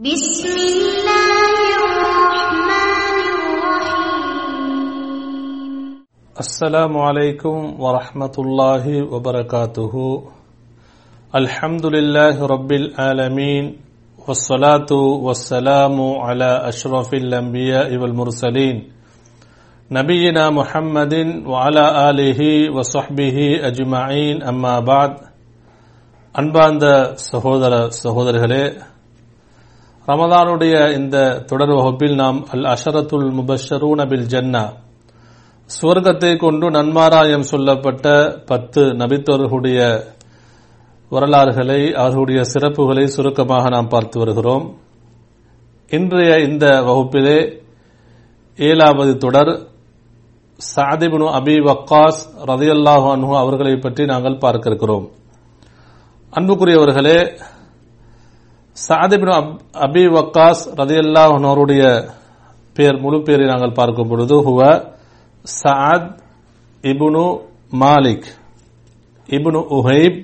بسم الله الرحمن الرحيم. السلام عليكم ورحمة الله وبركاته. الحمد لله رب العالمين والصلاة والسلام على أشرف الأنبياء والمرسلين. نبينا محمد وعلى آله وصحبه أجمعين. أما بعد أنبان سهودر سهودر هلئ ரமதானுடைய இந்த தொடர் வகுப்பில் நாம் அல் அஷரத்துல் முபஷரூன பில் ஜன்னா சுவர்க்கத்தை கொண்டு நன்மாராயம் சொல்லப்பட்ட பத்து நபித்தோர்களுடைய வரலாறுகளை அவர்களுடைய சிறப்புகளை சுருக்கமாக நாம் பார்த்து வருகிறோம். இன்றைய இந்த வகுப்பிலே ஏழாவது தொடர் சாதிபுனு அபி வக்காஸ் ரதியல்லாஹ் அன்ஹு அவர்களை பற்றி நாங்கள் பார்க்க இருக்கிறோம். அன்புக்குரியவர்களே சாதிபின் அபி வக்காஸ் ரதியல்லா அவருடைய பேர் முழு பேரை நாங்கள் பார்க்கும் பொழுது ஹுவ சாத் இபுனு மாலிக் இபுனு உஹைப்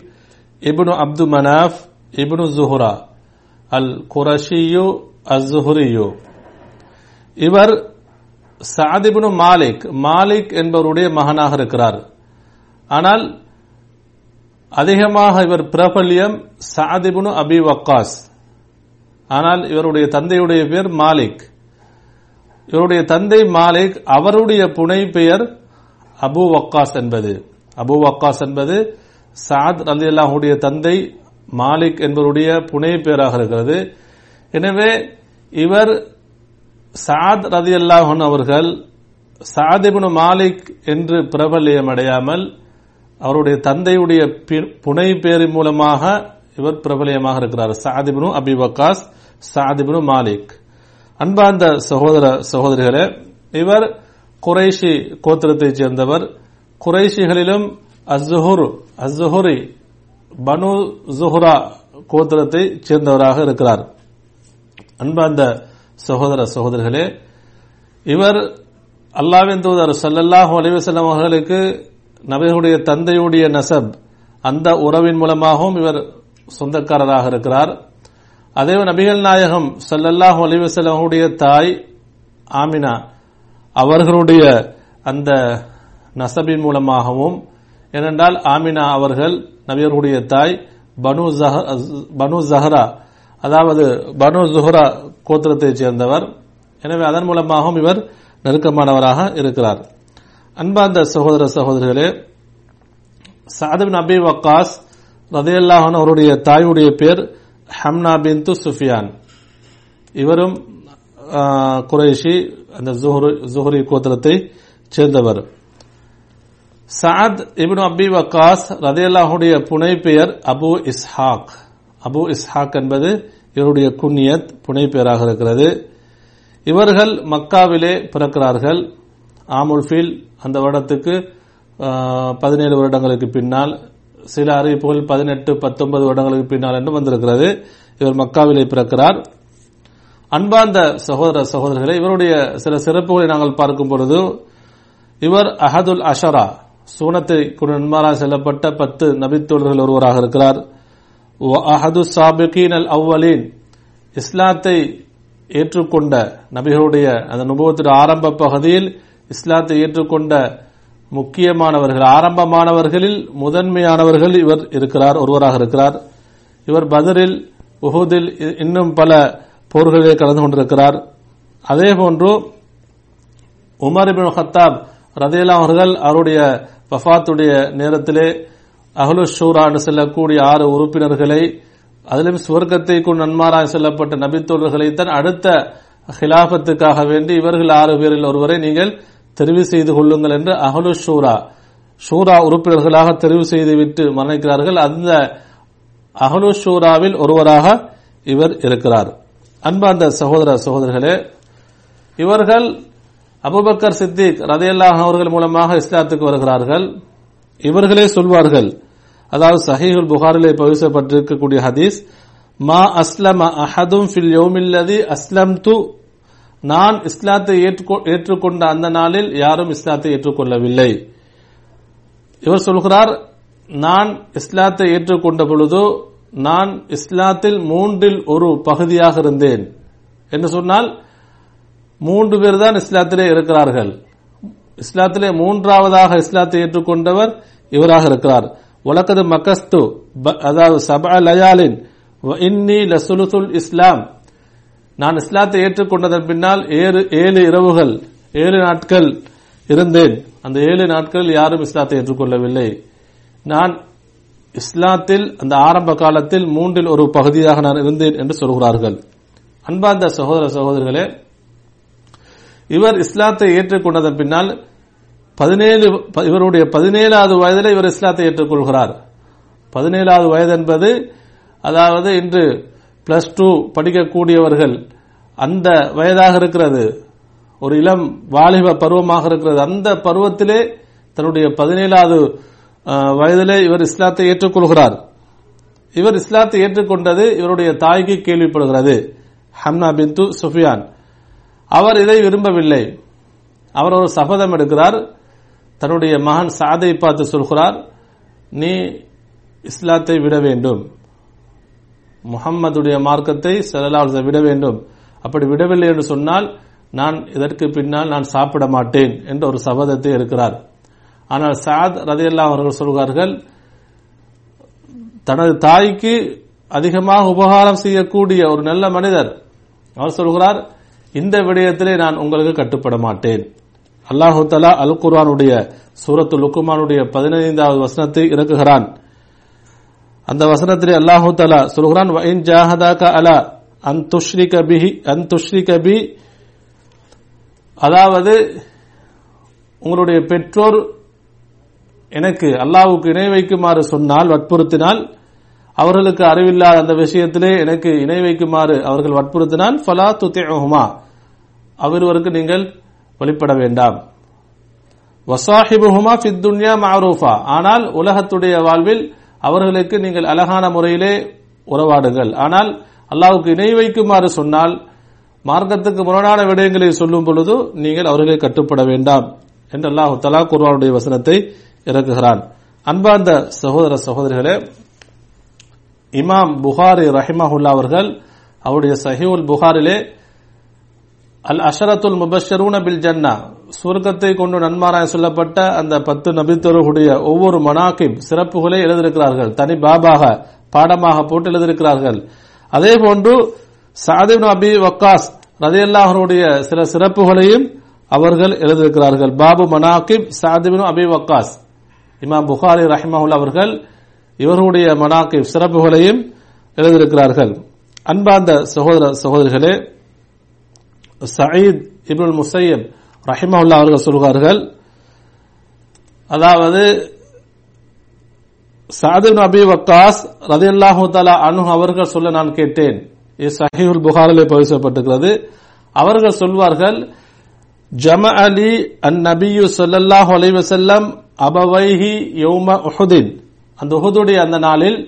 இபுனு அப்து மனாஃப் இபுனு ஜுஹுரா அல் குரஷியு அஸ்ஹுரியு இவர் சாதிபுனு மாலிக் மாலிக் என்பவருடைய மகனாக இருக்கிறார். ஆனால் அதிகமாக இவர் பிரபல்யம் சாதிபுனு அபி வக்காஸ். ஆனால் இவருடைய தந்தையுடைய பெயர் மாலிக். இவருடைய தந்தை மாலிக் அவருடைய புனை பெயர் அபு வக்காஸ் என்பது. அபு வக்காஸ் என்பது சாத் அலி அல்லாஹுடைய தந்தை மாலிக் என்பவருடைய புனை பெயராக இருக்கிறது. எனவே இவர் சாத் ரதி அல்லாஹன் அவர்கள் சாதிபுனு மாலிக் என்று பிரபல்யம் அடையாமல் அவருடைய தந்தையுடைய புனை பேரின் மூலமாக இவர் பிரபலியமாக இருக்கிறார். சாதிபுனு அபி வக்காஸ் சாதிபுனு மாலிக். அன்பார்ந்த சகோதர சகோதரிகளே இவர் குறைஷி கோத்திரத்தைச் சேர்ந்தவர். குறைஷிகளிலும் அஸ்ஹுர் அஸ்ஹுரி பனு ஜுஹுரா கோத்திரத்தை சேர்ந்தவராக இருக்கிறார். அன்பார்ந்த சகோதர சகோதரிகளே இவர் அல்லாவின் தூதர் ஸல்லல்லாஹு அலிவசல்லம் அவர்களுக்கு நபிகளுடைய தந்தையுடைய நசப் அந்த உறவின் மூலமாகவும் இவர் சொந்தக்காரராக இருக்கிறார். அதே நபிகள் நாயகம் சல்லல்லாஹ் அலைஹி அவருடைய தாய் ஆமினா அவர்களுடைய அந்த நசபின் மூலமாகவும் ஏனென்றால் ஆமினா அவர்கள் நபியர்களுடைய தாய் பனு பனு ஜஹரா அதாவது பனு ஜுஹரா கோத்திரத்தைச் சேர்ந்தவர். எனவே அதன் மூலமாகவும் இவர் நெருக்கமானவராக இருக்கிறார். அன்பார்ந்த சகோதர சகோதரிகளே சாதபின் அபி வக்காஸ் ரதையல்லாஹன் அவருடைய தாயுடைய பேர் ஹம்னா பின்து சுஃபியான். இவரும் ஆ, குறைஷி அந்த ஜுஹரி கோத்திரத்தை சேர்ந்தவர். சாத் இபின் அபி வக்காஸ் ரதையல்லாஹுடைய புனை பெயர் அபு இஸ்ஹாக். அபு இஸ்ஹாக் என்பது இவருடைய குன்னியத் புனை பெயராக இருக்கிறது. இவர்கள் மக்காவிலே பிறக்கிறார்கள். ஆமுல் ஃபீல் அந்த வருடத்துக்கு பதினேழு வருடங்களுக்கு பின்னால் சில அறிவிப்புகள் பதினெட்டு பத்தொன்பது வருடங்களுக்கு பின்னால் என்று வந்திருக்கிறது. இவர் மக்காவிலே பிறக்கிறார். அன்பார்ந்த சகோதர சகோதரர்களை இவருடைய சில சிறப்புகளை நாங்கள் பார்க்கும் பொழுது இவர் அஹதுல் அஷரா சூனத்தை நன்மாரா செல்லப்பட்ட பத்து நபித்தோழர்கள் ஒருவராக இருக்கிறார். அஹது சாபிகீன் அல் அவ்வலீன் இஸ்லாத்தை ஏற்றுக்கொண்ட நபிகளுடைய அந்த நுபவத்தின் ஆரம்ப பகுதியில் இஸ்லாத்தை ஏற்றுக்கொண்ட முக்கியமானவர்கள் ஆரம்பமானவர்களில் முதன்மையானவர்கள் இவர் இருக்கிறார் ஒருவராக இருக்கிறார். இவர் பதரில் உஹுதில் இன்னும் பல போர்களில் கலந்து கொண்டிருக்கிறார். அதே போன்று உமர் பின் ஹத்தாப் ரதையெல்லாம் அவர்கள் அவருடைய வஃபாத்துடைய நேரத்திலே அஹ்லு ஷூரா என்று செல்லக்கூடிய ஆறு உறுப்பினர்களை அதிலும் சுவர்க்கத்தை கொண்டு நன்மாராய் செல்லப்பட்ட நபித்தோழர்களை தான் அடுத்த ஹிலாபத்துக்காக வேண்டி இவர்கள் ஆறு பேரில் ஒருவரை நீங்கள் தெரிவு செய்து கொள்ளுங்கள் என்று அகலு ஷூரா ஷூரா உறுப்பினர்களாக தெரிவு செய்துவிட்டு மரணிக்கிறார்கள் அந்த அகலு ஷூராவில் ஒருவராக இவர் இருக்கிறார். அன்பார்ந்த சகோதர சகோதரர்களே இவர்கள் அபுபக்கர் சித்திக் ரதையல்லாஹ் அவர்கள் மூலமாக இஸ்லாத்துக்கு வருகிறார்கள். இவர்களே சொல்வார்கள் அதாவது சஹீஹுல் புகாரிலே பகிர்க்கப்பட்டிருக்கக்கூடிய ஹதீஸ் மா அஸ்லம் அஹதும் ஃபில் யௌமில்லதி அஸ்லம் து நான் இஸ்லாத்தை ஏற்றுக்கொண்ட அந்த நாளில் யாரும் இஸ்லாத்தை ஏற்றுக்கொள்ளவில்லை. இவர் சொல்கிறார் நான் இஸ்லாத்தை ஏற்றுக்கொண்ட பொழுது நான் இஸ்லாத்தில் மூன்றில் ஒரு பகுதியாக இருந்தேன். என்று சொன்னால் மூன்று பேர் தான் இஸ்லாத்திலே இருக்கிறார்கள். இஸ்லாத்திலே மூன்றாவதாக இஸ்லாத்தை ஏற்றுக்கொண்டவர் இவராக இருக்கிறார். உலகது மக்கஸ்து ப- அதாவது சபா லயாலின் வ இன்னி லசுலுசுல் இஸ்லாம் நான் இஸ்லாத்தை ஏற்றுக்கொண்டதன் பின்னால் ஏழு ஏழு இரவுகள் ஏழு நாட்கள் இருந்தேன். அந்த ஏழு நாட்களில் யாரும் இஸ்லாத்தை ஏற்றுக்கொள்ளவில்லை. நான் இஸ்லாத்தில் அந்த ஆரம்ப காலத்தில் மூன்றில் ஒரு பகுதியாக நான் இருந்தேன் என்று சொல்கிறார்கள். அன்பார்ந்த சகோதர சகோதரர்களே இவர் இஸ்லாத்தை ஏற்றுக்கொண்டதன் பின்னால் பதினேழு இவருடைய பதினேழாவது வயதில் இவர் இஸ்லாத்தை ஏற்றுக்கொள்கிறார். பதினேழாவது வயது என்பது அதாவது இன்று பிளஸ் டூ படிக்கக்கூடியவர்கள் அந்த வயதாக இருக்கிறது ஒரு இளம் வாலிப பருவமாக இருக்கிறது அந்த பருவத்திலே தன்னுடைய பதினேழாவது வயதிலே இவர் இஸ்லாத்தை ஏற்றுக்கொள்கிறார். இவர் இஸ்லாத்தை ஏற்றுக்கொண்டது இவருடைய தாய்க்கு கேள்விப்படுகிறது ஹம்னா பிந்து சுஃபியான். அவர் இதை விரும்பவில்லை. அவர் ஒரு சபதம் எடுக்கிறார் தன்னுடைய மகன் சாதை பார்த்து சொல்கிறார் நீ இஸ்லாத்தை விட வேண்டும். முகம்மதுடைய மார்க்கத்தை செல்லலால் விட வேண்டும். அப்படி விடவில்லை என்று சொன்னால் நான் இதற்கு பின்னால் நான் சாப்பிட மாட்டேன் என்ற ஒரு சபதத்தை எடுக்கிறார். ஆனால் சாத் ரதியல்லா அவர்கள் சொல்கிறார்கள் தனது தாய்க்கு அதிகமாக உபகாரம் செய்யக்கூடிய ஒரு நல்ல மனிதர். அவர் சொல்கிறார் இந்த விடயத்திலே நான் உங்களுக்கு கட்டுப்பட மாட்டேன். அல்லாஹு தலா அல் குர்வானுடைய சூரத்து லுக்குமானுடைய பதினைந்தாவது வசனத்தை இறக்குகிறான். அந்த வசனத்திலே அல்லாஹு தலா சொல்கிறான் "வஇன் ஜாஹதாக அலா அன் துஷ்ரிக பிஹி அன் அதாவது உங்களுடைய பெற்றோர் எனக்கு அல்லாவுக்கு இணை வைக்குமாறு சொன்னால் வற்புறுத்தினால் அவர்களுக்கு அறிவில்லாத அந்த விஷயத்திலே எனக்கு இணை வைக்குமாறு அவர்கள் வற்புறுத்தினால் ஃபலா துத்திஹுமா அவருவருக்கு நீங்கள் வழிபட வேண்டாம். வசாஹிபுஹுமா ஃபித் துன்யா மஅரூஃபா ஆனால் உலகத்துடைய வாழ்வில் அவர்களுக்கு நீங்கள் அழகான முறையிலே உறவாடுங்கள். ஆனால் அல்லாவுக்கு இணை வைக்குமாறு சொன்னால் மார்க்கத்துக்கு முரணான விடயங்களை சொல்லும் பொழுது நீங்கள் அவர்களை கட்டுப்பட வேண்டாம் என்று அல்லாஹ் தலா குர்வானுடைய வசனத்தை இறக்குகிறான். அன்பார்ந்த சகோதர சகோதரிகளே இமாம் புகாரி ரஹிமஹுல்லா அவர்கள் அவருடைய சஹீவுல் புகாரிலே அல் அஷரத்துல் முபஷரூன பில் ஜன்னா சுருக்கத்தை கொண்டு நன்மாராய் சொல்லப்பட்ட அந்த பத்து நபித்தருடைய ஒவ்வொரு மனாக்கிப் சிறப்புகளை எழுதியிருக்கிறார்கள். தனி பாபாக பாடமாக போட்டு எழுதியிருக்கிறார்கள். அதே போன்று சாதிப் அபி வக்காஸ் ரதியல்லாஹனுடைய சில சிறப்புகளையும் அவர்கள் எழுதியிருக்கிறார்கள். பாபு மனாக்கிப் சாதிபின் அபி வக்காஸ். இமாம் புகாரி ரஹிமஹுல் அவர்கள் இவர்களுடைய மனாக்கிப் சிறப்புகளையும் எழுதியிருக்கிறார்கள். அன்பார்ந்த சகோதர சகோதரிகளே சயீத் இப்னுல் முசையப் ரஹிமவுல்லா அவர்கள் சொல்கிறார்கள் அதாவது சாதின் அபி வக்காஸ் ரதியல்லாஹு தலா அனு அவர்கள் சொல்ல நான் கேட்டேன். இது சஹிவுல் புகாரிலே பதிக்கப்பட்டிருக்கிறது அவர்கள் சொல்வார்கள் ஜம அலி அன் நபியு சொல்லல்லாஹு அலைவசல்லம் அபவைஹி யௌம உஹுதின். அந்த உஹுதுடைய அந்த நாளில்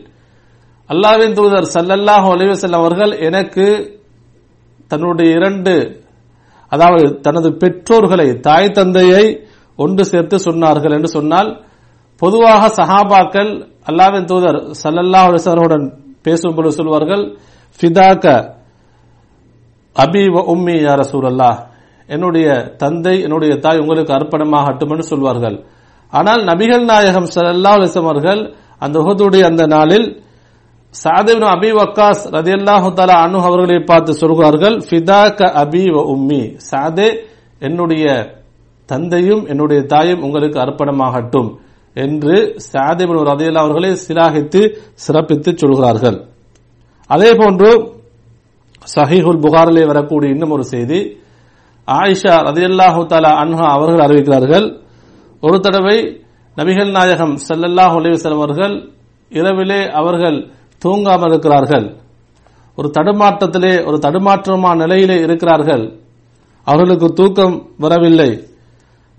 அல்லாவின் தூதர் சல்லல்லாஹு அலைவசல்லம் அவர்கள் எனக்கு தன்னுடைய இரண்டு அதாவது தனது பெற்றோர்களை தாய் தந்தையை ஒன்று சேர்த்து சொன்னார்கள் என்று சொன்னால் பொதுவாக சஹாபாக்கள் அல்லாவின் தூதர் சல்லல்லா அலிசவருடன் பேசும்பொழுது சொல்வார்கள் ஃபிதாக்க அபி வ உம்மி யார ரசூலல்லா என்னுடைய தந்தை என்னுடைய தாய் உங்களுக்கு அர்ப்பணமாகட்டும் என்று சொல்வார்கள். ஆனால் நபிகள் நாயகம் சல்லா அலிசம் அவர்கள் அந்த முகத்துடைய அந்த நாளில் சாதிபின் அபி வக்காஸ் ரதியல்லாஹு தலா அனு அவர்களை பார்த்து சொல்கிறார்கள் ஃபிதா க அபி வ உம்மி. சாதே என்னுடைய தந்தையும் என்னுடைய தாயும் உங்களுக்கு அர்ப்பணமாகட்டும் என்று சாதிபின் ரதியல்லா அவர்களை சிலாகித்து சிறப்பித்து சொல்கிறார்கள். அதே போன்று சஹீஹுல் புகாரிலே வரக்கூடிய இன்னும் ஒரு செய்தி ஆயிஷா ரதியல்லாஹு தலா அன்ஹா அவர்கள் அறிவிக்கிறார்கள் ஒரு தடவை நபிகள் நாயகம் ஸல்லல்லாஹு அலைஹி அவர்கள் இரவிலே அவர்கள் தூங்காமல் இருக்கிறார்கள் ஒரு தடுமாற்றத்திலே ஒரு தடுமாற்றமான நிலையிலே இருக்கிறார்கள். அவர்களுக்கு தூக்கம் வரவில்லை.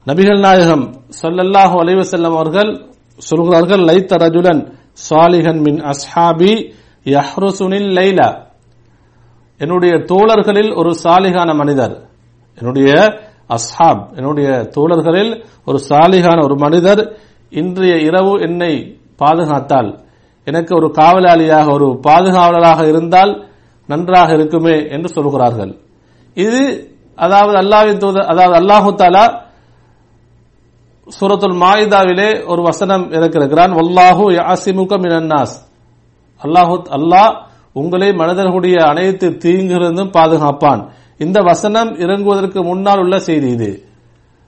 நபிகள் நாயகம் ஸல்லல்லாஹு அலைவு செல்லம் அவர்கள் சொல்கிறார்கள் லைத்த ரஜுலன் சாலிஹன் மின் அஸ்ஹாபி யஹ்ருசுனில் லைலா. என்னுடைய தோழர்களில் ஒரு சாலிகான மனிதர். என்னுடைய அஸ்ஹாப் என்னுடைய தோழர்களில் ஒரு சாலிகான ஒரு மனிதர் இன்றைய இரவு என்னை பாதுகாத்தால். எனக்கு ஒரு காவலாளியாக ஒரு பாதுகாவலராக இருந்தால் நன்றாக இருக்குமே என்று சொல்கிறார்கள். இது அதாவது அல்லாவின் தூதர் அதாவது அல்லாஹு தாலா சூரத்துல் மாயிதாவிலே ஒரு வசனம் இருக்கிறான். வல்லாஹு யாசிமுக மினன்னாஸ். அல்லாஹு அல்லாஹ் உங்களை மனிதர்களுடைய அனைத்து தீங்கிலிருந்தும் பாதுகாப்பான். இந்த வசனம் இறங்குவதற்கு முன்னால் உள்ள செய்தி இது.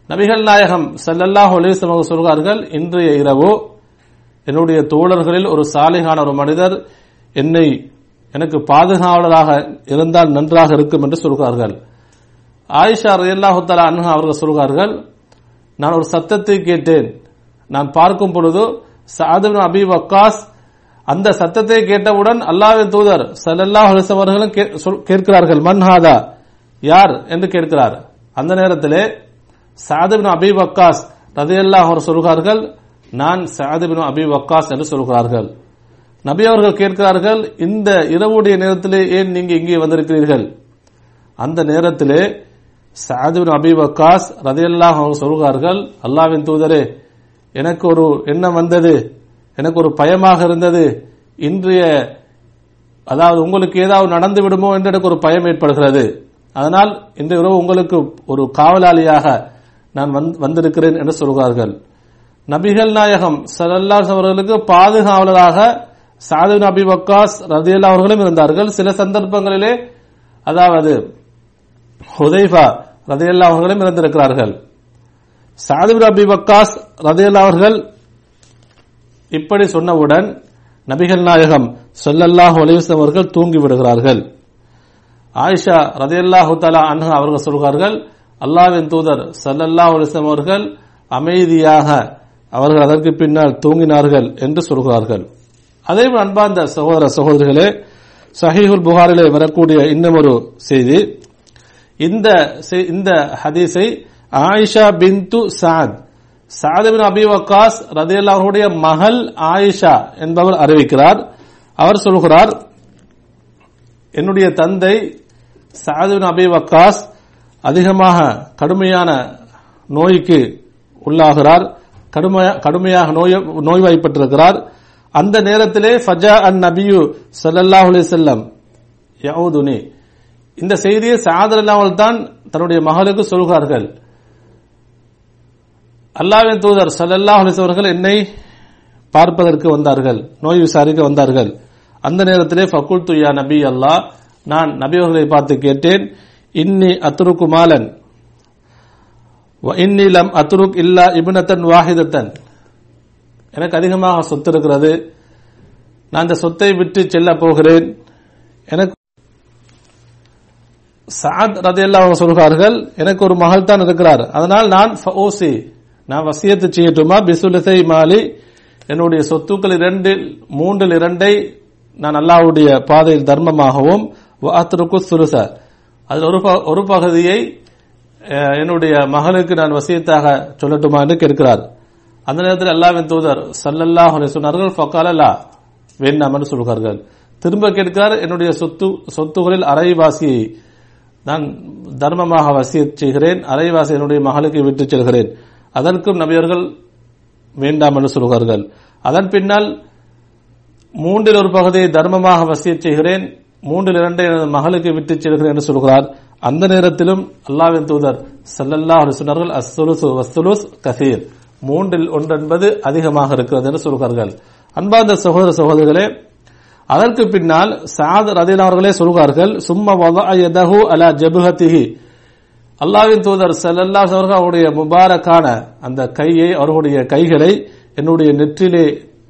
நபிகள் நாயகம் சல்லல்லாஹ் அலைஹி சொல்கிறார்கள் இன்றைய இரவு என்னுடைய தோழர்களில் ஒரு சாலைகான ஒரு மனிதர் என்னை எனக்கு பாதுகாவலராக இருந்தால் நன்றாக இருக்கும் என்று சொல்கிறார்கள். ஆயிஷா ரலியல்லாஹு தஆலா அன்ஹா அவர்கள் சொல்கிறார்கள் நான் ஒரு சத்தத்தை கேட்டேன். நான் பார்க்கும் பொழுது சஅத் அபி வக்காஸ் அந்த சத்தத்தை கேட்டவுடன் அல்லாவின் தூதர் சல்லல்லா அவர்களும் கே- சொல்- கேட்கிறார்கள் மன்ஹாதா யார்? என்று கேட்கிறார். அந்த நேரத்திலே சஅத் அபி வக்காஸ் ரதையல்லா அவர் சொல்கிறார்கள் நான் சஅத் அபி வக்காஸ் என்று சொல்கிறார்கள். நபி அவர்கள் கேட்கிறார்கள் இந்த இரவுடைய நேரத்திலே ஏன் நீங்க இங்கே வந்திருக்கிறீர்கள்? அந்த நேரத்திலே சாதுபின் அபி வக்காஸ் ரதியல்லாஹ் அவங்க சொல்கிறார்கள் அல்லாவின் தூதரே எனக்கு ஒரு எண்ணம் வந்தது எனக்கு ஒரு பயமாக இருந்தது இன்றைய அதாவது உங்களுக்கு ஏதாவது நடந்து விடுமோ என்று எனக்கு ஒரு பயம் ஏற்படுகிறது. அதனால் இந்த இரவு உங்களுக்கு ஒரு காவலாளியாக நான் வந்திருக்கிறேன் என்று சொல்கிறார்கள். நபிகள் நாயகம் சலல்லாஸ் அவர்களுக்கு பாதுகாவலராக சாது அபி வக்காஸ் ரதியல்லா அவர்களும் இருந்தார்கள். சில சந்தர்ப்பங்களிலே அதாவது ஹுதைஃபா ரதியல்லா அவர்களும் இருந்திருக்கிறார்கள் சாது அபி வக்காஸ் ரதியல்லா அவர்கள் இப்படி சொன்னவுடன் நபிகள் நாயகம் சொல்லல்லாஹ் அலைஹி அவர்கள் தூங்கி விடுகிறார்கள். ஆயிஷா ரதையல்லாஹு தாலா அன்ஹா அவர்கள் சொல்கிறார்கள் அல்லாஹ்வின் தூதர் சல்லல்லா ஒலிசம் அவர்கள் அமைதியாக அவர்கள் அதற்கு பின்னால் தூங்கினார்கள் என்று சொல்கிறார்கள். அதே அன்பார்ந்த சகோதர சகோதரிகளே சஹீஹுல் புகாரிலே வரக்கூடிய இன்னமொரு செய்தி. இந்த இந்த ஹதீஸை ஆயிஷா பின்து சாத் சாத் அபி வக்காஸ் ரதியல்லாஹு மகள் ஆயிஷா என்பவர் அறிவிக்கிறார். அவர் சொல்கிறார் என்னுடைய தந்தை சாதுவின் அபி வக்காஸ் அதிகமாக கடுமையான நோய்க்கு உள்ளாகிறார். கடுமையாக நோய் நோய்வாய்ப்பட்டிருக்கிறார். அந்த நேரத்திலே ஃபஜா அன் நபியு ஸல்லல்லாஹு அலைஹி வஸல்லம் இந்த செய்தியை சாதர் இல்லாமல் தான் தன்னுடைய மகளுக்கு சொல்கிறார்கள். அல்லாஹ்வின் தூதர் ஸல்லல்லாஹு அவர்கள் என்னை பார்ப்பதற்கு வந்தார்கள் நோய் விசாரிக்க வந்தார்கள். அந்த நேரத்திலே ஃபகுல்து துயா நபி அல்லாஹ் நான் நபி அவர்களை பார்த்து கேட்டேன் இன்னி அத்துருக்குமாலன் வ அத்ருக் இல்லா இபுனத்தன் வாஹிதத்தன் எனக்கு அதிகமாக சொத்து இருக்கிறது நான் இந்த சொத்தை விட்டு செல்ல போகிறேன். எனக்கு சாத் ரதையெல்லாம் அவங்க சொல்கிறார்கள் எனக்கு ஒரு மகள் தான் இருக்கிறார். அதனால் நான் ஓசி நான் வசியத்து செய்யட்டுமா? பிசுலிசை மாலி என்னுடைய சொத்துக்கள் இரண்டில் மூன்றில் இரண்டை நான் அல்லாவுடைய பாதையில் தர்மமாகவும் வாத்ருக்கு சுருச. அதில் ஒரு ப- ஒரு பகுதியை என்னுடைய மகளுக்கு நான் வசியத்தாக சொல்லட்டுமா என்று கேட்கிறார். அந்த நேரத்தில் அல்லாவின் தூதர் ஸல்லல்லாஹு சொன்னார்கள் ஃபக்காலல்லா வேண்டாம் என்று சொல்கிறார்கள். திரும்ப கேட்கிறார் என்னுடைய சொத்து சொத்துகளில் அரைவாசியை நான் தர்மமாக வசிய செய்கிறேன் அரைவாசி என்னுடைய மகளுக்கு விட்டுச் செல்கிறேன். அதற்கும் நபியர்கள் வேண்டாம் என்று சொல்கிறார்கள். அதன் பின்னால் மூன்றில் ஒரு பகுதியை தர்மமாக வசிய செய்கிறேன் மூன்றில் இரண்டை எனது மகளுக்கு விட்டுச் செல்கிறேன் என்று சொல்கிறார். அந்த நேரத்திலும் அல்லாவின் தூதர் ஸல்லல்லாஹு அலைஹி சொன்னார்கள் அஸ்ஸுலுசு வஸ்ஸுலுஸ் கசீர். மூன்றில் ஒன்று என்பது அதிகமாக இருக்கிறது என்று சொல்கிறார்கள். அன்பார்ந்த சகோதர சகோதரிகளே அதற்கு பின்னால் சாத் ரதில் அவர்களே சொல்கிறார்கள் சும்மா வதஹு அலா ஜபுஹத்திஹி. அல்லாவின் தூதர் செல்லல்லா அலைஹி அவர்கள் அவருடைய முபாரக்கான அந்த கையை அவர்களுடைய கைகளை என்னுடைய நெற்றிலே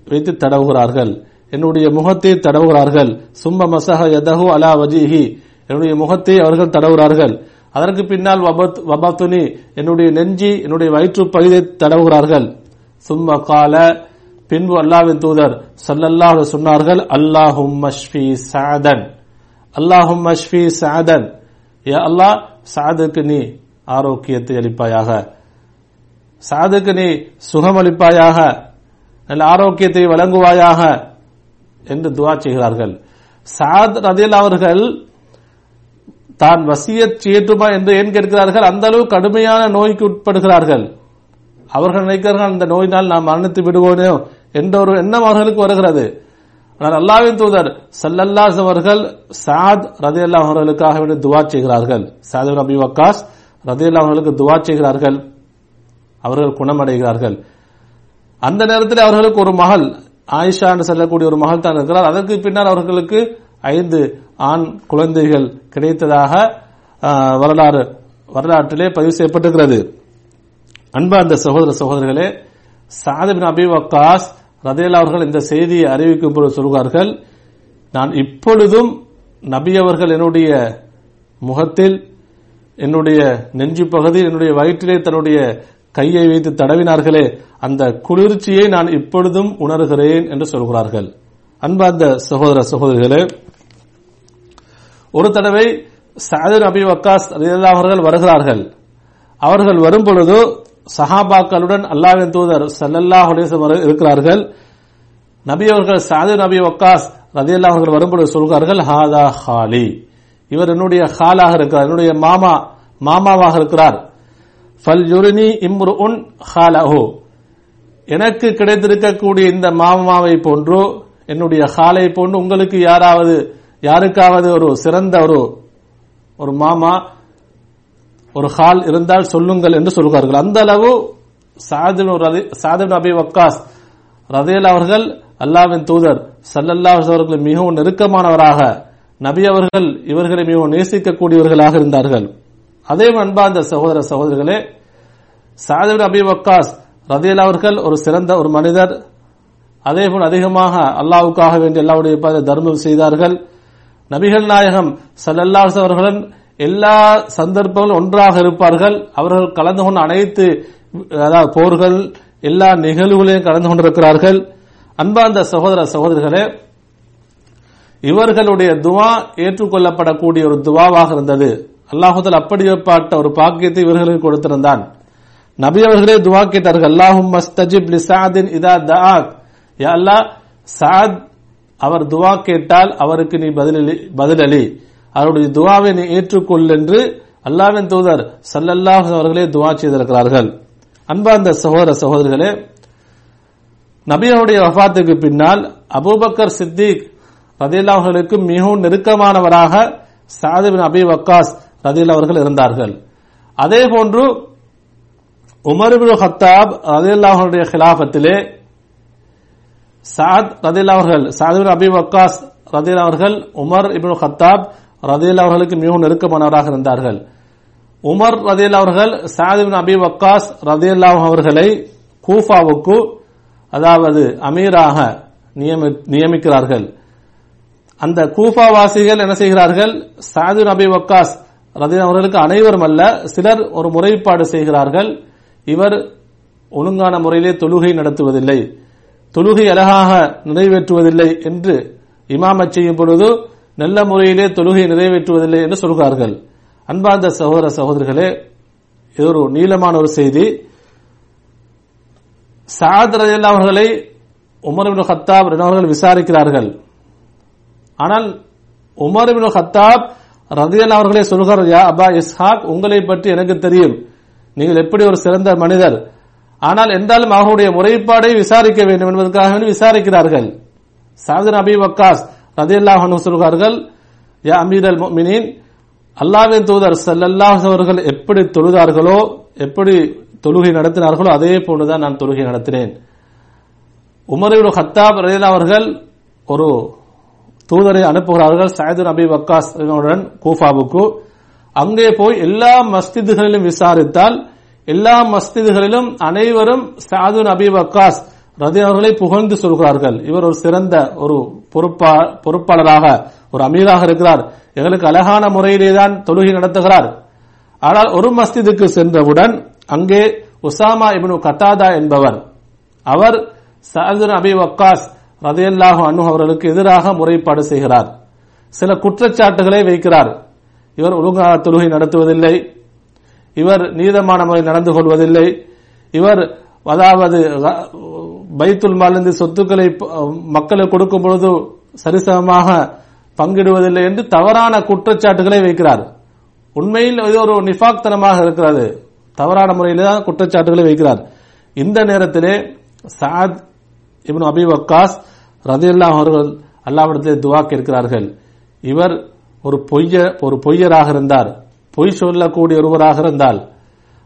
வைத்து தடவுகிறார்கள். என்னுடைய முகத்தை தடவுகிறார்கள். சும்ம மசஹ யதஹு அலா வஜிஹி. என்னுடைய முகத்தை அவர்கள் தடவுகிறார்கள். அதற்கு பின்னால் வபத் வபத்துனி என்னுடைய நெஞ்சி என்னுடைய வயிற்று பகுதியை தடவுகிறார்கள். சும்ம கால பின்பு அல்லாவின் தூதர் சல்லல்லாஹ் சொன்னார்கள் அல்லாஹும் மஷ்ஃபி சாதன். அல்லாஹும் மஷ்ஃபி சாதன். ஏ அல்லாஹ் சாதுக்கு நீ ஆரோக்கியத்தை அளிப்பாயாக. சாதுக்கு நீ சுகமளிப்பாயாக நல்ல ஆரோக்கியத்தை வழங்குவாயாக. என்று துவா செய்கிறார்கள். சாத் ரதில் அவர்கள் தான் வசியத் செய்யட்டுமா என்று ஏன் கேட்கிறார்கள்? அந்த அளவு கடுமையான நோய்க்கு உட்படுகிறார்கள். அவர்கள் நினைக்கிறார்கள் அந்த நோயினால் நாம் மரணித்து விடுவோனோ என்ற ஒரு எண்ணம் அவர்களுக்கு வருகிறது. ஆனால் அல்லாவின் தூதர் சல்லல்லாஸ் அவர்கள் சாத் ரதியல்லா அவர்களுக்காக வேண்டி துவா செய்கிறார்கள். சாத் நபி வக்காஸ் ரதியல்லா அவர்களுக்கு துவா செய்கிறார்கள். அவர்கள் குணமடைகிறார்கள். அந்த நேரத்தில் அவர்களுக்கு ஒரு மகள் ஆயிஷா என்று சொல்லக்கூடிய ஒரு மகள் தான் இருக்கிறார். அதற்கு பின்னால் அவர்களுக்கு ஐந்து ஆண் குழந்தைகள் கிடைத்ததாக வரலாறு வரலாற்றிலே பதிவு செய்யப்பட்டிருக்கிறது. அன்பா அந்த சகோதர சகோதரர்களே சாதபின் அபி வக்காஸ் ரதேல் அவர்கள் இந்த செய்தியை அறிவிக்கும் போது சொல்கிறார்கள் நான் இப்பொழுதும் நபி அவர்கள் என்னுடைய முகத்தில் என்னுடைய நெஞ்சு பகுதியில் என்னுடைய வயிற்றிலே தன்னுடைய கையை வைத்து தடவினார்களே அந்த குளிர்ச்சியை நான் இப்பொழுதும் உணர்கிறேன் என்று சொல்கிறார்கள். அன்பார்ந்த சகோதர சகோதரிகளே ஒரு தடவை சாதிர் அபி வக்காஸ் ரலியல்லாஹு அவர்கள் வருகிறார்கள். அவர்கள் வரும் பொழுது சஹாபாக்களுடன் அல்லாவின் தூதர் சல்லல்லா அலைஹி இருக்கிறார்கள். நபி அவர்கள் சாதிர் நபி வக்காஸ் ரலியல்லாஹு அவர்கள் வரும்பொழுது சொல்கிறார்கள் ஹாதா ஹாலி. இவர் என்னுடைய ஹாலாக இருக்கிறார் என்னுடைய மாமா மாமாவாக இருக்கிறார். ஃபல் யுரினி இம்ரு உன் ஹாலஹு. எனக்கு கிடைத்திருக்கக்கூடிய இந்த மாமாவை போன்று என்னுடைய ஹாலை போன்று உங்களுக்கு யாராவது யாருக்காவது ஒரு சிறந்த ஒரு ஒரு மாமா ஒரு ஹால் இருந்தால் சொல்லுங்கள் என்று சொல்கிறார்கள். அந்த அளவு சாதின் அபி வக்காஸ் ரதேல் அவர்கள் அல்லாவின் தூதர் சல்லல்லா அவர்கள் மிகவும் நெருக்கமானவராக நபி அவர்கள் இவர்களை மிகவும் நேசிக்கக்கூடியவர்களாக இருந்தார்கள். அதே அன்பார்ந்த சகோதர சகோதரிகளே சாதிபின் அபி வக்காஸ் ரதேல் அவர்கள் ஒரு சிறந்த ஒரு மனிதர். அதேபோல் அதிகமாக அல்லாவுக்காக வேண்டி அல்லாவுடைய தர்மம் செய்தார்கள். நபிகள் நாயகம் சல்லல்லாஸ் அவர்களுடன் எல்லா சந்தர்ப்பங்களும் ஒன்றாக இருப்பார்கள். அவர்கள் கலந்து கொண்ட அனைத்து அதாவது போர்கள் எல்லா நிகழ்வுகளையும் கலந்து கொண்டிருக்கிறார்கள். அன்பார்ந்த சகோதர சகோதரிகளே இவர்களுடைய துவா ஏற்றுக்கொள்ளப்படக்கூடிய ஒரு துவாவாக இருந்தது. அல்லாஹுதல் அப்படிப்பட்ட ஒரு பாக்கியத்தை இவர்களுக்கு கொடுத்திருந்தான். நபி அவர்களே துவா கேட்டார்கள் அல்லாஹும் மஸ்தஜிப் லிசாதின் இதா தஆக். யா அல்லாஹ் சாத் அவர் துவா கேட்டால் அவருக்கு நீ பதிலளி பதிலளி அவருடைய துவாவை நீ ஏற்றுக்கொள் என்று அல்லாவின் தூதர் சல்லல்லாஹ் அவர்களே துவா செய்திருக்கிறார்கள். அன்பார்ந்த சகோதர சகோதரிகளே நபியனுடைய வஃபாத்துக்கு பின்னால் அபூபக்கர் சித்திக் ரதில்லா அவர்களுக்கு மிகவும் நெருக்கமானவராக சாதிபின் அபி வக்காஸ் ரதீல் அவர்கள் இருந்தார்கள். அதே போன்று உமர்பின் ஹத்தாப் ரதில்லாஹுடைய ஹிலாபத்திலே சாத் ரதில் அவர்கள் சாதிபின் அபி வக்காஸ் ரதில் அவர்கள் உமர் இபின் ஹத்தாப் ரதில் அவர்களுக்கு மிகவும் நெருக்கமானவராக இருந்தார்கள். உமர் ரதில் அவர்கள் சாதிபின் அபி வக்காஸ் ரதில் அவர்களை கூஃபாவுக்கு அதாவது அமீராக நியமி- நியமிக்கிறார்கள். அந்த கூஃபா வாசிகள் என்ன செய்கிறார்கள்? சாது அபி வக்காஸ் ரதில் அவர்களுக்கு அனைவரும் அல்ல சிலர் ஒரு முறைப்பாடு செய்கிறார்கள். இவர் ஒழுங்கான முறையிலே தொழுகை நடத்துவதில்லை. தொழுகை அழகாக நிறைவேற்றுவதில்லை என்று இமாமச் செய்யும் பொழுது நல்ல முறையிலே தொழுகை நிறைவேற்றுவதில்லை என்று சொல்கிறார்கள். அன்பார்ந்த சகோதர சகோதரிகளே இது ஒரு நீளமான ஒரு செய்தி. சாத் ரலியல்லாஹு அவர்களை உமர் இப்னு கத்தாப் அவர்கள் விசாரிக்கிறார்கள். ஆனால் உமர் பின் ஹத்தாப் ரதியல் அவர்களே சொல்கிறார் யா அபா இஸ்ஹாக் உங்களை பற்றி எனக்கு தெரியும். நீங்கள் எப்படி ஒரு சிறந்த மனிதர் ஆனால் என்றாலும் அவர்களுடைய முறைப்பாடை விசாரிக்க வேண்டும் என்பதற்காக விசாரிக்கிறார்கள். சாதின் அபி வக்காஸ் ரதியல்லாஹ் சொல்கிறார்கள் யா அமீர் அல் முஃமினீன் அல்லாவின் தூதர் செல்லல்லாஹ் அவர்கள் எப்படி தொழுதார்களோ எப்படி தொழுகை நடத்தினார்களோ அதே போன்றுதான் நான் தொழுகை நடத்தினேன். உமரையுடைய ஹத்தாப் ரலியல்லாஹு அவர்கள் ஒரு தூதரை அனுப்புகிறார்கள் சாயது நபி வக்காஸ் கூஃபாவுக்கு. அங்கே போய் எல்லா மஸ்திதுகளிலும் விசாரித்தால் எல்லா மஸ்திதிகளிலும் அனைவரும் சாது நபி வக்காஸ் ரதி அவர்களை புகழ்ந்து சொல்கிறார்கள். இவர் ஒரு சிறந்த ஒரு பொறுப்பா பொறுப்பாளராக ஒரு அமீராக இருக்கிறார். எங்களுக்கு அழகான முறையிலே தான் தொழுகை நடத்துகிறார். ஆனால் ஒரு மஸ்திதுக்கு சென்றவுடன் அங்கே உசாமா இபின் கத்தாதா என்பவர் அவர் சாதுன் அபி வக்காஸ் ரதையல்லாஹு அனு அவர்களுக்கு எதிராக முறைப்பாடு செய்கிறார். சில குற்றச்சாட்டுகளை வைக்கிறார். இவர் ஒழுங்காக தொழுகை நடத்துவதில்லை. இவர் நீதமான முறை நடந்து கொள்வதில்லை. இவர் அதாவது பைத்துல் மாலிருந்து சொத்துக்களை மக்களுக்கு கொடுக்கும் பொழுது சரிசமமாக பங்கிடுவதில்லை என்று தவறான குற்றச்சாட்டுகளை வைக்கிறார். உண்மையில் இது ஒரு நிஃபாக்தனமாக இருக்கிறது. தவறான முறையில் தான் குற்றச்சாட்டுகளை வைக்கிறார். இந்த நேரத்திலே சாத் இப்னு அபி வக்காஸ் ரதியல்லாஹ் அவர்கள் அல்லாவிடத்தில் துவா கேட்கிறார்கள். இவர் ஒரு பொய்ய ஒரு பொய்யராக இருந்தார். பொய் சொல்லக்கூடிய ஒருவராக இருந்தால்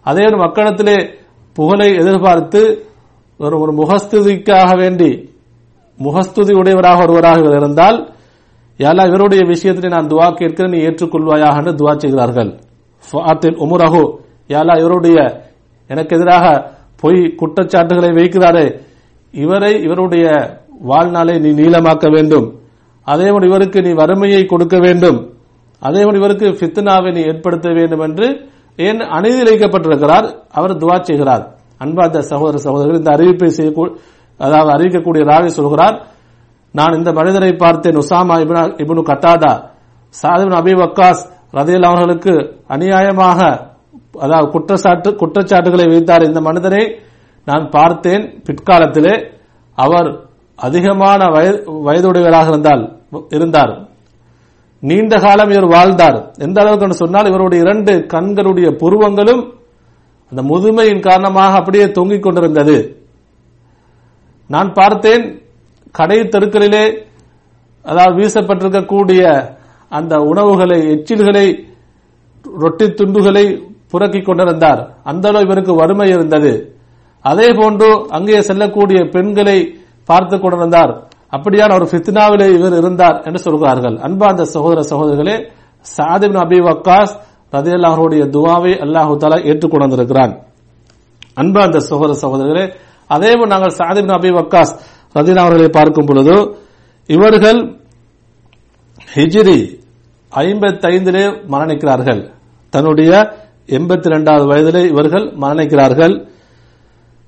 அதே ஒரு மக்களிடத்திலே புகழை எதிர்பார்த்து ஒரு ஒரு முகஸ்துதிக்காக வேண்டி முகஸ்துதி உடையவராக ஒருவராக இருந்தால் யாலா இவருடைய விஷயத்திலே நான் துவா கேட்கிறேன் நீ ஏற்றுக்கொள்வாயாக என்று துவா செய்கிறார்கள். ஃபாத்தில் உமுரஹு யாலா இவருடைய எனக்கு எதிராக பொய் குற்றச்சாட்டுகளை வைக்கிறாரே இவரை இவருடைய வாழ்நாளை நீ நீளமாக்க வேண்டும். அதேபோல் இவருக்கு நீ வறுமையை கொடுக்க வேண்டும். அதேபோல் இவருக்கு ஃபித்னாவை நீ ஏற்படுத்த வேண்டும் என்று ஏன் அநீதி இழைக்கப்பட்டிருக்கிறார்? அவர் துவா செய்கிறார். அன்பார்ந்த சகோதர சகோதரர்கள் இந்த அறிவிப்பை செய்ய அதாவது அறிவிக்கக்கூடிய ராவி சொல்கிறார் நான் இந்த மனிதரை பார்த்தேன் உசாமா இபுனு கட்டாதா சாதிபின் அபி வக்காஸ் ரதையில் அவர்களுக்கு அநியாயமாக அதாவது குற்றச்சாட்டு குற்றச்சாட்டுகளை வைத்தார். இந்த மனிதரை நான் பார்த்தேன் பிற்காலத்திலே அவர் அதிகமான வயது வயதுடையவராக இருந்தால் இருந்தார். நீண்ட காலம் இவர் வாழ்ந்தார். எந்த அளவுக்கு சொன்னால் இவருடைய இரண்டு கண்களுடைய புருவங்களும் அந்த முதுமையின் காரணமாக அப்படியே தொங்கிக் கொண்டிருந்தது. நான் பார்த்தேன் கடை தெருக்களிலே அதாவது வீசப்பட்டிருக்கக்கூடிய அந்த உணவுகளை எச்சில்களை ரொட்டி துண்டுகளை புறக்கிக் கொண்டிருந்தார். அந்த அளவு இவருக்கு வறுமை இருந்தது. அதே போன்று அங்கே செல்லக்கூடிய பெண்களை பார்த்துக் கொண்டிருந்தார். அப்படியான ஒரு ஃபித்னாவிலே இவர் இருந்தார் என்று சொல்கிறார்கள். அன்பா அந்த சகோதர சகோதரர்களே சாதிபின் அபி வக்காஸ் ரதியல்லாஹருடைய துவாவை அல்லாஹு தாலா ஏற்றுக்கொண்டிருக்கிறான் அன்பா அந்த சகோதர சகோதரர்களே அதேபோல் நாங்கள் சாதிபின் அபி வக்காஸ் ரதியல்லா அவர்களை பார்க்கும் பொழுது இவர்கள் ஹிஜ்ரி ஐம்பத்தைந்திலே மரணிக்கிறார்கள். தன்னுடைய எண்பத்தி ரெண்டாவது வயதிலே இவர்கள் மரணிக்கிறார்கள்.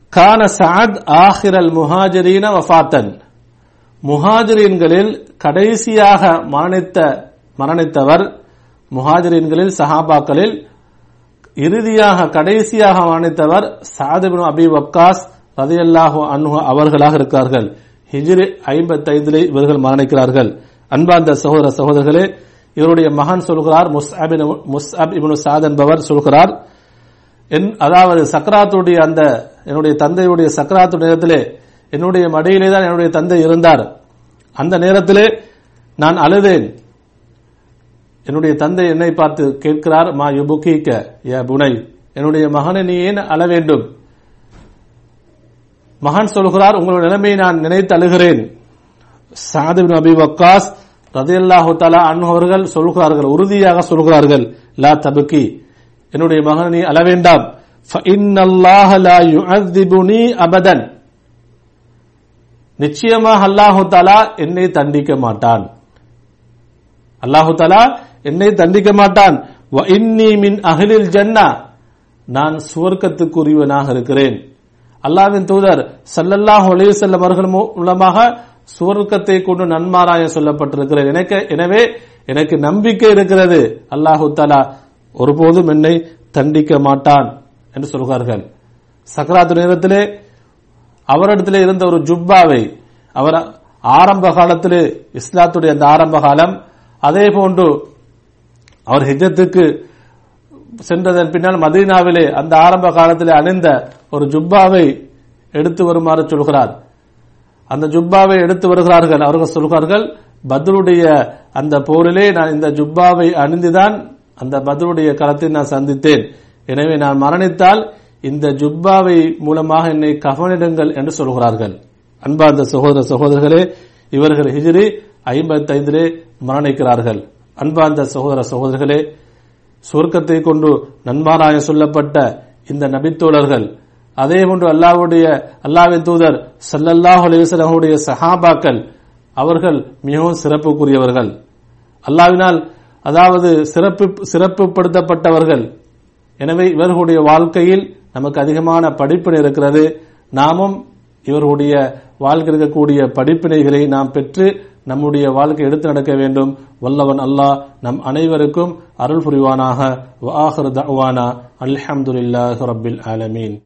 கான சாத் ஆஹிரல் முஹாஜரீன வஃபாத்தன். முஹாஜிரீன்களில் கடைசியாக மரணித்த மரணித்தவர் முஹாஜிரீன்களில் சஹாபாக்களில் இறுதியாக கடைசியாக மரணித்தவர் சாதிபின் அபி வக்காஸ் ரதியல்லாஹு அன்ஹு அவர்களாக இருக்கிறார்கள். ஹிஜ்ரி ஐம்பத்தைந்திலே இவர்கள் மரணிக்கிறார்கள். அன்பார்ந்த சகோதர சகோதரர்களே இவருடைய மகன் சொல்கிறார் முஸ்அபின் முஸ்அப் இப்னு சாத் என்பவர் சொல்கிறார் என் அதாவது சக்கராத்துடைய அந்த என்னுடைய தந்தையுடைய சக்கராத்து நேரத்திலே என்னுடைய மடியிலே தான் என்னுடைய தந்தை இருந்தார். அந்த நேரத்திலே நான் அழுதேன். என்னுடைய தந்தை என்னை பார்த்து கேட்கிறார் மா யுபுகீக்க ய புனை என்னுடைய மகனை நீ ஏன் அழ வேண்டும்? மகன் சொல்கிறார் உங்களுடைய நிலைமையை நான் நினைத்து அழுகிறேன். சாதிபின் அபி வக்காஸ் ரதியல்லாஹு தலா அன்ஹவர்கள் சொல்கிறார்கள் உறுதியாக சொல்கிறார்கள் லா தபுக்கி என்னுடைய மகனை நீ அழ வேண்டாம். அபதன். நிச்சயமாக அல்லாஹு தாலா என்னை தண்டிக்க மாட்டான். அல்லாஹு தாலா என்னை தண்டிக்க மாட்டான். மின் அகிலில் ஜன்னா நான் சுவர்க்கத்துக்குரியவனாக இருக்கிறேன். அல்லாவின் தூதர் சல்லல்லாஹ் அலைஹி அவர்கள் மூலமாக சுவர்க்கத்தை கொண்டு நன்மாராய சொல்லப்பட்டிருக்கிறது. எனக்கு எனவே எனக்கு நம்பிக்கை இருக்கிறது. அல்லாஹு தாலா ஒருபோதும் என்னை தண்டிக்க மாட்டான் என்று சொல்கிறார்கள். சக்கராத்து நேரத்திலே அவரிடத்தில் இருந்த ஒரு ஜுப்பாவை அவர் ஆரம்ப காலத்தில் இஸ்லாத்துடைய அந்த ஆரம்ப காலம் அதே போன்று அவர் ஹிஜத்துக்கு சென்றதன் பின்னால் மதீனாவிலே அந்த ஆரம்ப காலத்தில் அணிந்த ஒரு ஜுப்பாவை எடுத்து வருமாறு சொல்கிறார். அந்த ஜுப்பாவை எடுத்து வருகிறார்கள் அவர்கள் சொல்கிறார்கள் பத்ருடைய அந்த போரிலே நான் இந்த ஜுப்பாவை அணிந்துதான் அந்த பத்ருடைய களத்தை நான் சந்தித்தேன். எனவே நான் மரணித்தால் இந்த ஜுப்பாவை மூலமாக என்னை கவனிடுங்கள் என்று சொல்கிறார்கள். அன்பார்ந்த சகோதர சகோதரர்களே இவர்கள் ஹிஜ்ரி ஐம்பத்தைந்திலே மரணிக்கிறார்கள். அன்பார்ந்த சகோதர சகோதரர்களே சுருக்கத்தை கொண்டு நன்மாராய சொல்லப்பட்ட இந்த நபித்தோழர்கள் அதே போன்று அல்லாவுடைய அல்லாவின் தூதர் சல்லல்லாஹ் அலிவசலமுடைய சஹாபாக்கள் அவர்கள் மிகவும் சிறப்புக்குரியவர்கள். அல்லாவினால் அதாவது சிறப்பு சிறப்புப்படுத்தப்பட்டவர்கள். எனவே இவர்களுடைய வாழ்க்கையில் நமக்கு அதிகமான படிப்பினை இருக்கிறது. நாமும் இவருடைய வாழ்க்கை இருக்கக்கூடிய படிப்பினைகளை நாம் பெற்று நம்முடைய வாழ்க்கை எடுத்து நடக்க வேண்டும். வல்லவன் அல்லாஹ் நம் அனைவருக்கும் அருள் புரிவானாக. வாஹர் தவானா அல்ஹம்துல்லாஹ் ரபில் ஆலமீன்.